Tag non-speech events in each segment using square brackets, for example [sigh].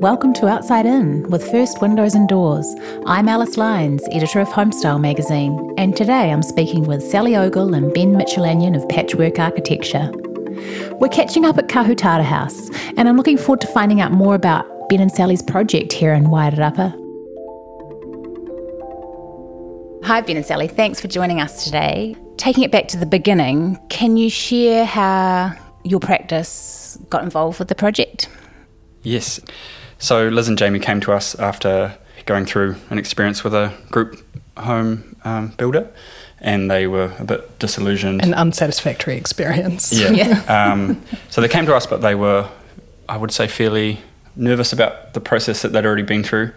Welcome to Outside In with First Windows and Doors. I'm Alice Lyons, editor of Homestyle magazine, and today I'm speaking with Sally Ogle and Ben Mitchell-Anyon of Patchwork Architecture. We're catching up at Kahutara House, and I'm looking forward to finding out more about Ben and Sally's project here in Wairarapa. Hi, Ben and Sally. Thanks for joining us today. Taking it back to the beginning, can you share how your practice got involved with the project? Yes. So Liz and Jamie came to us after going through an experience with a group home um, builder, and they were a bit disillusioned. An unsatisfactory experience. Yeah. [laughs] yeah. um, so they came to us, but they were, I would say, fairly nervous about the process that they'd already been through.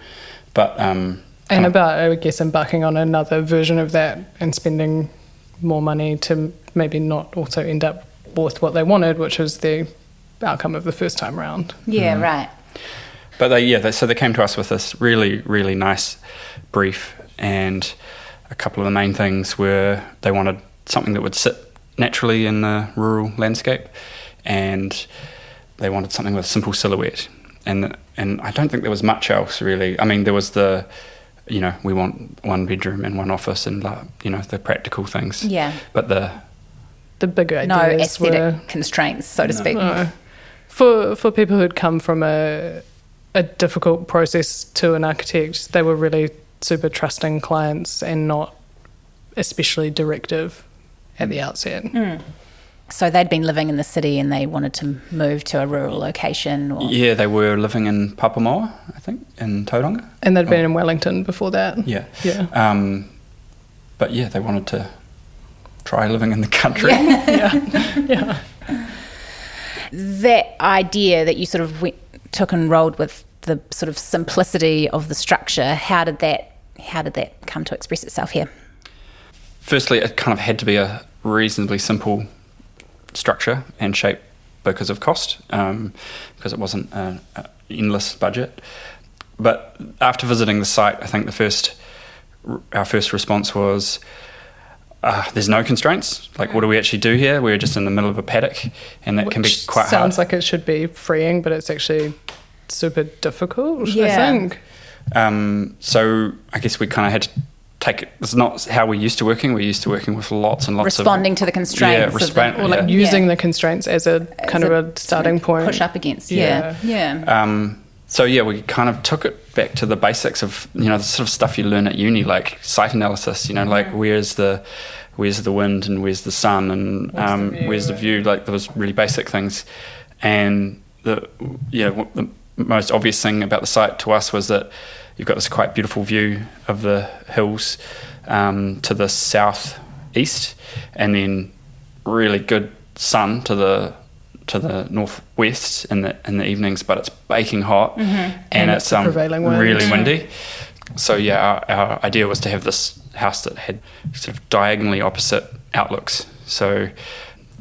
But um, and about, I would guess, embarking on another version of that and spending more money to maybe not also end up with what they wanted, which was the outcome of the first time round. Yeah, mm. right. But they, yeah, they, so they came to us with this really, really nice brief, and a couple of the main things were they wanted something that would sit naturally in the rural landscape, and they wanted something with a simple silhouette. And and I don't think there was much else really. I mean, there was the, you know, we want one bedroom and one office, and you know, the practical things. Yeah. But the the bigger ideas no aesthetic were, constraints, so to no. speak. No. For for people who'd come from a a difficult process to an architect. They were really super trusting clients and not especially directive at the outset. Mm. So they'd been living in the city and they wanted to move to a rural location. Or... Yeah, they were living in Papamoa, I think, in Tauranga. And they'd been oh. in Wellington before that. Yeah. Yeah. Um, but yeah, they wanted to try living in the country. Yeah. [laughs] yeah. [laughs] yeah. That idea that you sort of went took and rolled with the sort of simplicity of the structure. How did that how did that come to express itself here? Firstly, it kind of had to be a reasonably simple structure and shape because of cost, um, because it wasn't an endless budget. But after visiting the site, I think the first our first response was, uh, there's no constraints. Like, what do we actually do here? We're just in the middle of a paddock, and that Which can be quite sounds hard. like it should be freeing, but it's actually super difficult. Yeah. I think. Um, so I guess we kind of had to take it. It's not how we're used to working. We're used to working with lots and lots responding of, responding to the constraints, yeah, resp- or like yeah. using yeah. the constraints as a kind as of a, a starting point, push up against. Yeah, yeah. yeah. Um, so yeah, we kind of took it back to the basics of you know the sort of stuff you learn at uni, like site analysis. You know, like where's the where's the wind and where's the sun and um, the view, where's the view. Like those really basic things, and the yeah the most obvious thing about the site to us was that you've got this quite beautiful view of the hills um, to the south east, and then really good sun to the to the northwest in the in the evenings, but it's baking hot mm-hmm. and, and, it's um, really windy. Mm-hmm. So yeah, our, our, idea was to have this house that had sort of diagonally opposite outlooks. So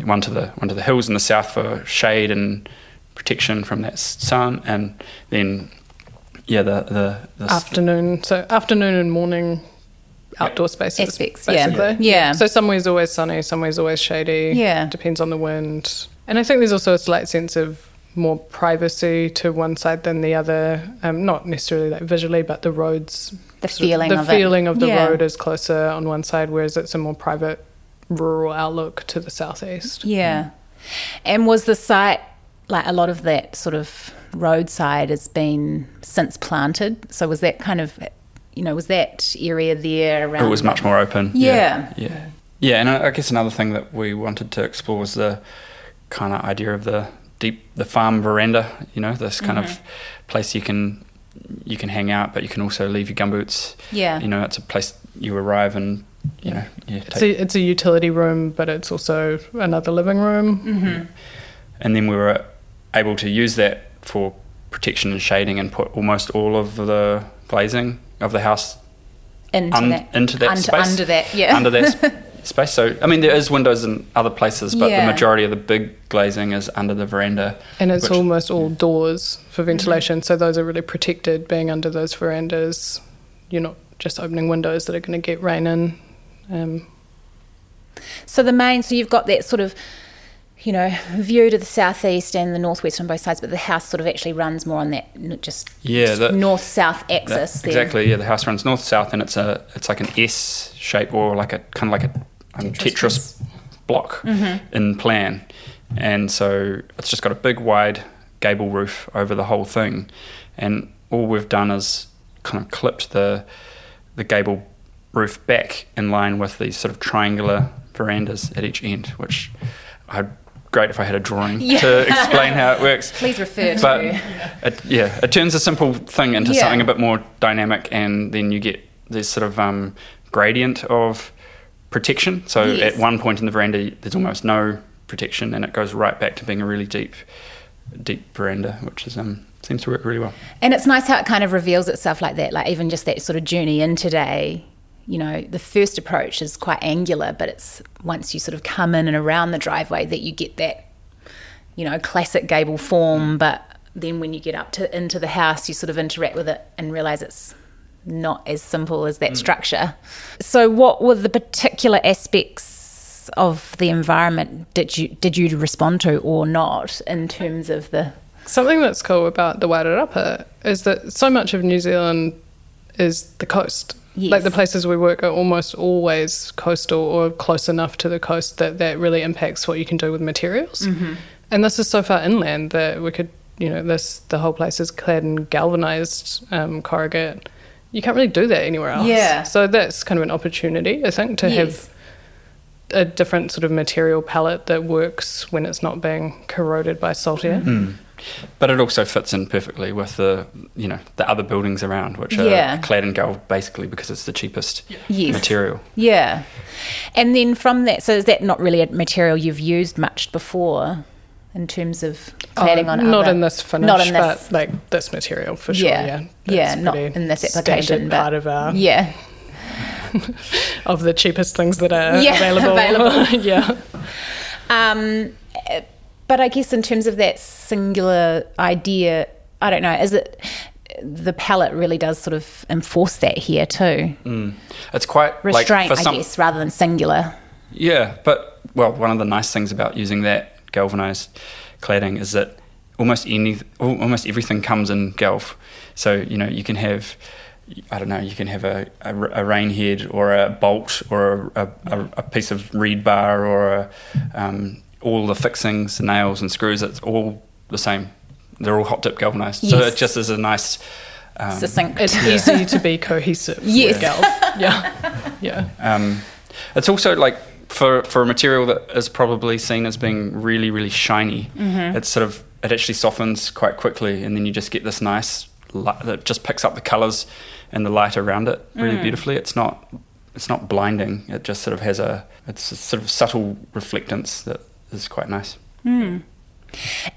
one to the one to the hills in the south for shade and protection from that sun, and then yeah, the the, the afternoon. So afternoon and morning outdoor spaces. Aspects, basically. yeah. yeah. So somewhere's always sunny, somewhere's always shady. Yeah. Depends on the wind. And I think there's also a slight sense of more privacy to one side than the other. Um, not necessarily like visually, but the roads. The feeling the of feeling it. of the yeah. road is closer on one side, whereas it's a more private rural outlook to the southeast. Yeah. And was the site like a lot of that sort of roadside has been since planted? So was that kind of you know, was that area there around? It was much more open. Yeah. Yeah. Yeah. yeah. and I guess another thing that we wanted to explore was the kind of idea of the deep the farm veranda. You know, this kind mm-hmm. of place you can you can hang out, but you can also leave your gumboots. Yeah, you know, it's a place you arrive and you know, yeah, it's a it's a utility room, but it's also another living room. Mm-hmm. And then we were able to use that for protection and shading, and put almost all of the glazing of the house into un- that into that under, space under that yeah under that [laughs] space. So, I mean, there is windows in other places, but yeah. the majority of the big glazing is under the veranda. And it's which, almost all doors for ventilation, mm-hmm. so those are really protected being under those verandas. You're not just opening windows that are going to get rain in. Um, so the main, so you've got that sort of you know, view to the southeast and the northwest on both sides, but the house sort of actually runs more on that n- just Yeah, the- north south axis. there. exactly. Yeah, the house runs north south, and it's a it's like an S shape or like a kind of like a um, Tetris, block in plan, and so it's just got a big wide gable roof over the whole thing, and all we've done is kind of clipped the the gable roof back in line with these sort of triangular verandas at each end, which I'd great if I had a drawing Yeah. to explain how it [laughs] works. Please refer to. But it, yeah, it turns a simple thing into Yeah. something a bit more dynamic, and then you get this sort of um, gradient of protection. So Yes. at one point in the veranda, there's almost no protection, and it goes right back to being a really deep, deep veranda, which is um, seems to work really well. And it's nice how it kind of reveals itself like that, like even just that sort of journey in today. You know, the first approach is quite angular, but it's once you sort of come in and around the driveway that you get that, you know, classic gable form. But then when you get up to into the house, you sort of interact with it and realize it's not as simple as that structure. So, what were the particular aspects of the environment did you did you respond to or not in terms of the Something that's cool about the Wairarapa is that so much of New Zealand is the coast. Yes. Like the places we work are almost always coastal or close enough to the coast that that really impacts what you can do with materials. Mm-hmm. And this is so far inland that we could, you know, this the whole place is clad in galvanized um, corrugate. You can't really do that anywhere else. Yeah. So that's kind of an opportunity, I think, to Yes. have a different sort of material palette that works when it's not being corroded by salt air. Mm-hmm. But it also fits in perfectly with the you know the other buildings around, which Yeah. are clad in galv, basically because it's the cheapest Yes. material. Yeah. And then from that, so is that not really a material you've used much before in terms of cladding Oh, on not other- in this finish, Not in this. but like this material for sure. yeah. Yeah, Yeah, not in this standard application. But part of our yeah. [laughs] of the cheapest things that are Yeah, [laughs] available. available. [laughs] yeah, Um, but I guess in terms of that singular idea, I don't know, is it the palette really does sort of enforce that here too? It's quite Restraint, like for I some, guess, rather than singular. Yeah, but well, one of the nice things about using that galvanized cladding is that almost any almost everything comes in galv. So you know you can have I don't know you can have a rain head or a bolt or a, a, a piece of rebar or a, um, all the fixings, the nails and screws. It's all the same. They're all hot dip galvanized. So it just is a nice. Um, Succinct. it's easy to be cohesive. Yes. with Galv. Yeah, yeah. Um, it's also like for for a material that is probably seen as being really really shiny. Mm-hmm. It's sort of it actually softens quite quickly, and then you just get this nice light that just picks up the colours and the light around it really mm. beautifully. It's not it's not blinding. It just sort of has a it's a sort of subtle reflectance that is quite nice. Mm.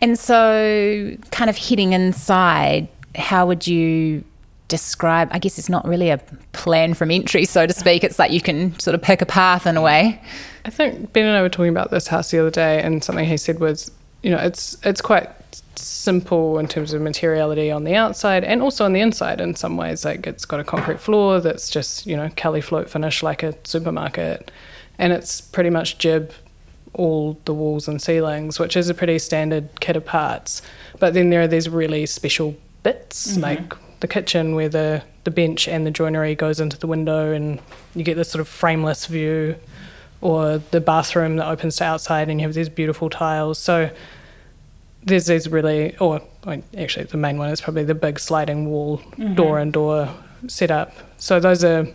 And so, kind of hitting inside, how would you describe? I guess it's not really a plan from entry, so to speak. It's like you can sort of pick a path in a way. I think Ben and I were talking about this house the other day, and something he said was, you know, it's it's quite simple in terms of materiality on the outside and also on the inside in some ways. Like it's got a concrete floor that's just you know Kelly float finish like a supermarket, and it's pretty much jib all the walls and ceilings, which is a pretty standard kit of parts. But then there are these really special bits, mm-hmm. like the kitchen where the, the bench and the joinery goes into the window and you get this sort of frameless view, or the bathroom that opens to outside and you have these beautiful tiles. So there's these really, or like, actually the main one is probably the big sliding wall mm-hmm. door and door setup. So those are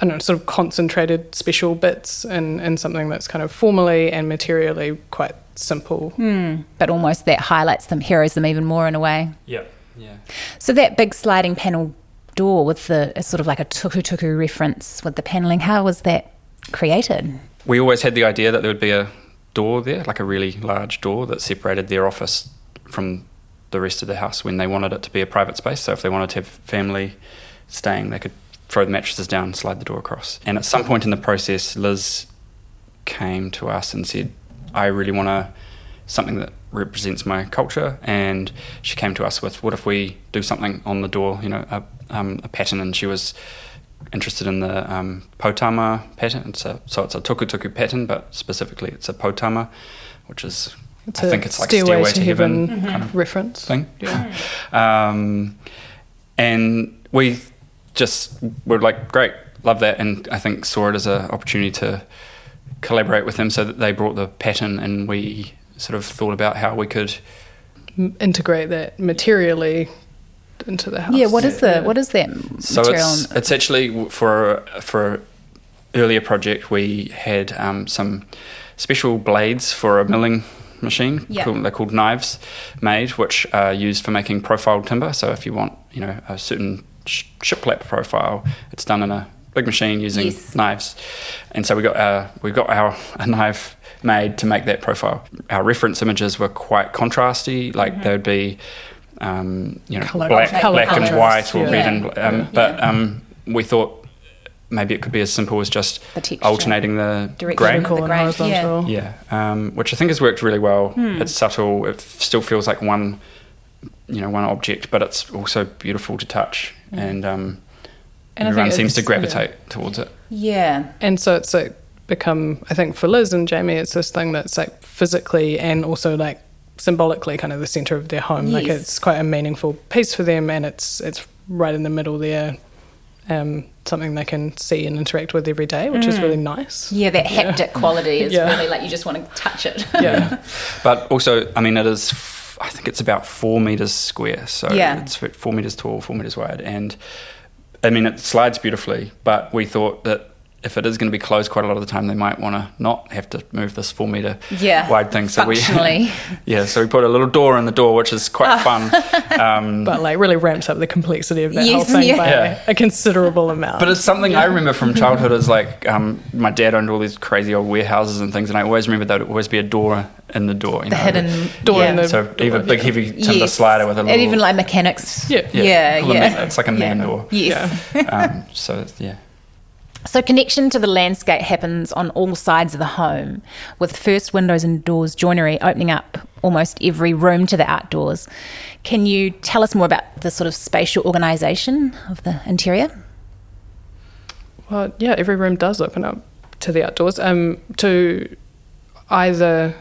I don't know, sort of concentrated special bits and, and something that's kind of formally and materially quite simple. Hmm. But almost that highlights them, heroes them even more in a way. Yeah, yeah. So that big sliding panel door with the sort of like a tuku tuku reference with the paneling. How was that created? we always had the idea that there would be a door there, like a really large door that separated their office from the rest of the house when they wanted it to be a private space. So if they wanted to have family staying, they could throw the mattresses down, slide the door across. And at some point in the process, Liz came to us and said, I really want to something that represents my culture. And she came to us with, what if we do something on the door, you know, a, um, a pattern. And she was interested in the um, poutama pattern. It's a, so it's a tuku tuku pattern, but specifically it's a poutama which is It's I a think it's like Stairway Stairway to to Heaven, Heaven kind of [laughs] reference. thing. Yeah. [laughs] Um, and we just were like, great, love that, and I think saw it as an opportunity to collaborate with them. So that they brought the pattern, and we sort of thought about how we could. Integrate that materially into the house. Yeah, what is the Yeah. what is that So material? it's it's actually for for a earlier project we had um, some special blades for a milling machine. Yeah. Called, they're called knives made, which are used for making profiled timber. So if you want, you know, a certain sh- shiplap profile, it's done in a big machine using Yes. knives. And so we got our we got our a knife made to make that profile. Our reference images were quite contrasty, like they would be. Um, you know, Colour- black, colour black and white or yeah. red and um, Yeah. but um, we thought maybe it could be as simple as just The texture. alternating the Direct grain. vertical. Vertical and grain, horizontal. Yeah, um, which I think has worked really well. Hmm. It's subtle. It f- still feels like one, you know, one object, but it's also beautiful to touch, Hmm. and um, And everyone seems to it's- gravitate towards it. yeah. And so it's like become, I think for Liz and Jamie, it's this thing that's like physically and also like symbolically kind of the center of their home. Like it's quite a meaningful piece for them, and it's it's right in the middle there. Um, something they can see and interact with every day, which is really nice. Yeah, that haptic quality is Yeah. really like you just want to touch it. Yeah. [laughs] But also, I mean, it is. f- I think it's about four meters square, so Yeah. it's four meters tall, four meters wide, and I mean, it slides beautifully. But we thought that if it is going to be closed quite a lot of the time, they might want to not have to move this four meter Yeah, wide thing. So functionally. we, [laughs] yeah, so we put a little door in the door, which is quite fun. Um, [laughs] but like really ramps up the complexity of that Yes, whole [laughs] thing yeah. by Yeah. a considerable amount. But it's something I remember from childhood is like um, my dad owned all these crazy old warehouses and things, and I always remember that it would always be a door in the door. You the know? hidden Door yeah. in the- So even a big heavy timber Yes. slider with a little. and even like mechanics. Yeah. yeah, yeah, full yeah. man- it's like a man door. Yes. Um, so yeah, So connection to the landscape happens on all sides of the home, with first windows and doors joinery opening up almost every room to the outdoors. Can you tell us more about the sort of spatial organisation of the interior? Well, yeah, every room does open up to the outdoors. Um, to either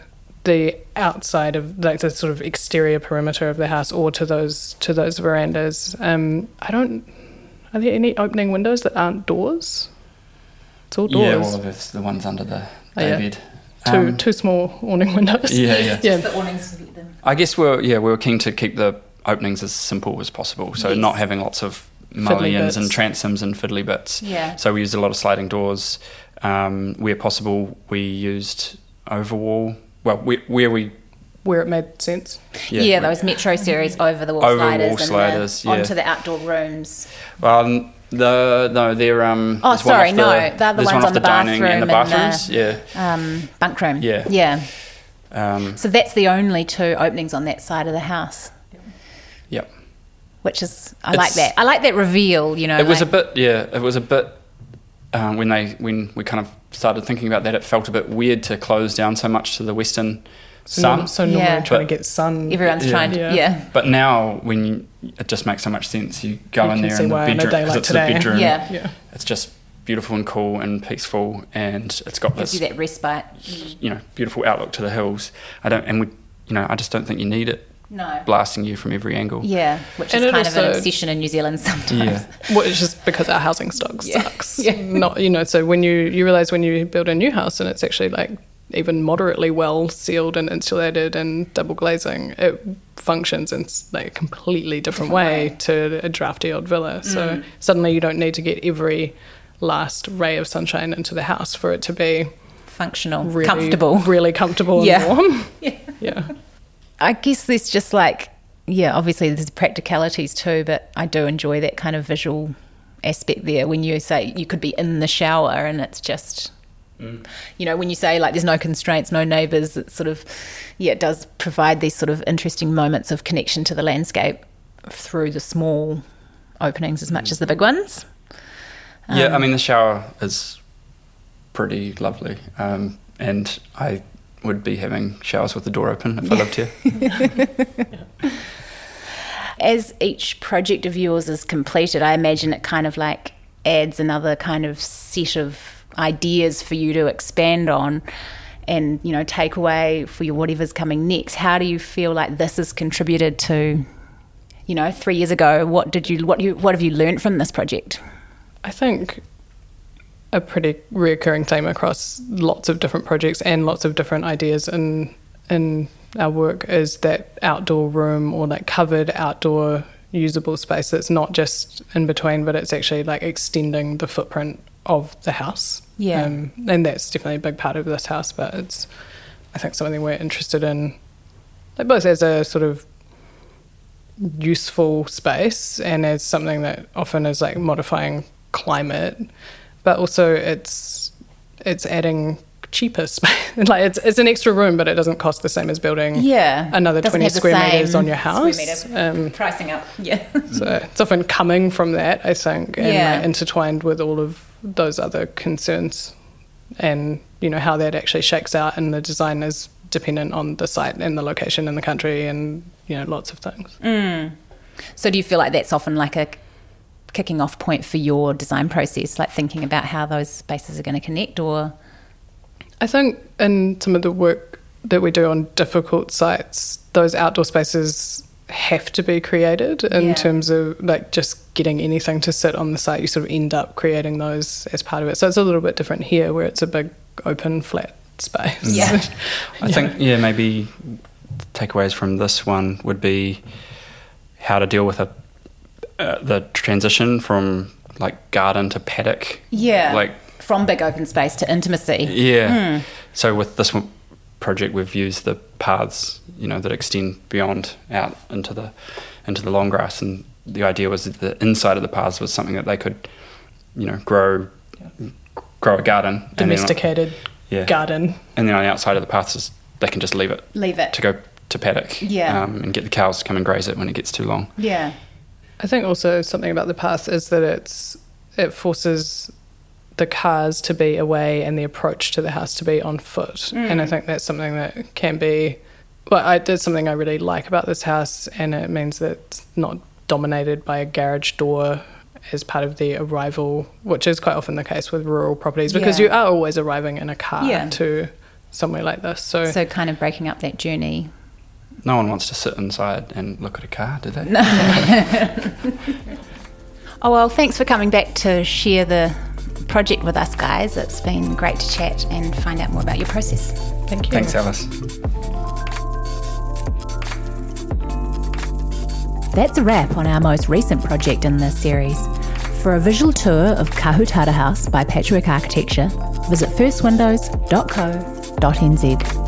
the outside of like the sort of exterior perimeter of the house, or to those to those verandas. Um, I don't. Are there any opening windows that aren't doors? It's all yeah, all of it's the ones under the Oh, yeah. bed. two Um, two small awning windows. Yeah, yeah. Yeah. the awnings. them. I guess we're yeah we were keen to keep the openings as simple as possible, so Yes. not having lots of mullions and transoms and fiddly bits. Yeah. So we used a lot of sliding doors. Um, where possible, we used overwall. Well, we, where we Where it made sense. Yeah, those Metro series over the wall Over sliders, wall and the- yeah. onto the outdoor rooms. Um, the no, they're um. Oh, sorry, no, the, they're the ones one on the dining and the bathroom and bathrooms. yeah. Um, bunk room. Yeah. Yeah. Um, So that's the only two openings on that side of the house, yep. which is I like that. I like that reveal. You know, It was a bit, yeah. It was a bit um, when they when we kind of started thinking about that. It felt a bit weird to close down so much to the western So, sun. norm- so normally Yeah. trying But- to get sun. everyone's Yeah. trying to Yeah. yeah. But now, when you, it just makes so much sense, you go You in there see in the why on a bedroom day 'cause like it's today. the bedroom. Yeah. Yeah. It's just beautiful and cool and peaceful, and it's got gives this you that respite. you know beautiful outlook to the hills. I don't, and we, you know, I just don't think you need it No. blasting you from every angle. Yeah, which And is it kind of an also- obsession in New Zealand sometimes. Yeah. [laughs] Well, it's just because our housing stock Yeah. sucks. Yeah. Not you know. So when you you realize when you build a new house and it's actually like even moderately well sealed and insulated and double glazing, it functions in like a completely different, Different way, way. Mm. to a drafty old villa. So suddenly you don't need to get every last ray of sunshine into the house for it to be Functional, really comfortable. [laughs] really comfortable Yeah. and warm. Yeah. [laughs] [laughs] Yeah. I guess there's just like, yeah, obviously there's practicalities too, but I do enjoy that kind of visual aspect there when you say you could be in the shower and it's just, you know, when you say like there's no constraints, no neighbours, it sort of, yeah, it does provide these sort of interesting moments of connection to the landscape through the small openings as much as the big ones. Yeah, Um, I mean the shower is pretty lovely, um, and I would be having showers with the door open if I lived here. [laughs] As each project of yours is completed, I imagine it kind of like adds another kind of set of ideas for you to expand on. and you know take away for your whatever's coming next. How do you feel like this has contributed to, you know, three years ago? What did you what you what have you learned from this project? I think a pretty recurring theme across lots of different projects and lots of different ideas in in our work is that outdoor room or that covered outdoor usable space that's not just in between, but it's actually like extending the footprint of the house. Yeah. Um, and that's definitely a big part of this house, but it's, I think, something we're interested in, like both as a sort of useful space and as something that often is like modifying climate, but also it's it's adding cheaper [laughs] space. like it's it's an extra room, but it doesn't cost the same as building yeah another twenty square meters on your house. Um, pricing up. [laughs] Yeah. so it's often coming from that, I think, and Yeah. like, intertwined with all of those other concerns, and you know how that actually shakes out, and the design is dependent on the site and the location in the country, and you know lots of things. Mm. So do you feel like that's often like a kicking off point for your design process, like thinking about how those spaces are going to connect, or I think in some of the work that we do on difficult sites, those outdoor spaces have to be created in Yeah. terms of like just getting anything to sit on the site. You sort of end up creating those as part of it. So it's a little bit different here, where it's a big open flat space. Yeah. [laughs] I think yeah maybe takeaways from this one would be how to deal with a uh, the transition from like garden to paddock. yeah, Like from big open space to intimacy. yeah. So with this one project, we've used the paths you know that extend beyond out into the into the long grass, and the idea was that the inside of the paths was something that they could you know grow grow a garden and then on- Domesticated yeah. garden. and then on the outside of the paths is they can just leave it Leave it. to go to paddock Yeah. um, and get the cows to come and graze it when it gets too long. Yeah. I think also something about the path is that it's it forces the cars to be away and the approach to the house to be on foot, and I mm. think that's something that can be. Well, I did something I really like about this house, and it means that it's not dominated by a garage door as part of the arrival, which is quite often the case with rural properties because Yeah. you are always arriving in a car Yeah. to somewhere like this. So, So kind of breaking up that journey. No one wants to sit inside and look at a car, do they? No. [laughs] Oh well, thanks for coming back to share the project with us, guys. It's been great to chat and find out more about your process. thank you. Thanks, Alice. That's a wrap on our most recent project in this series. For a visual tour of Kahutara House by Patchwork Architecture, visit firstwindows.co.nz.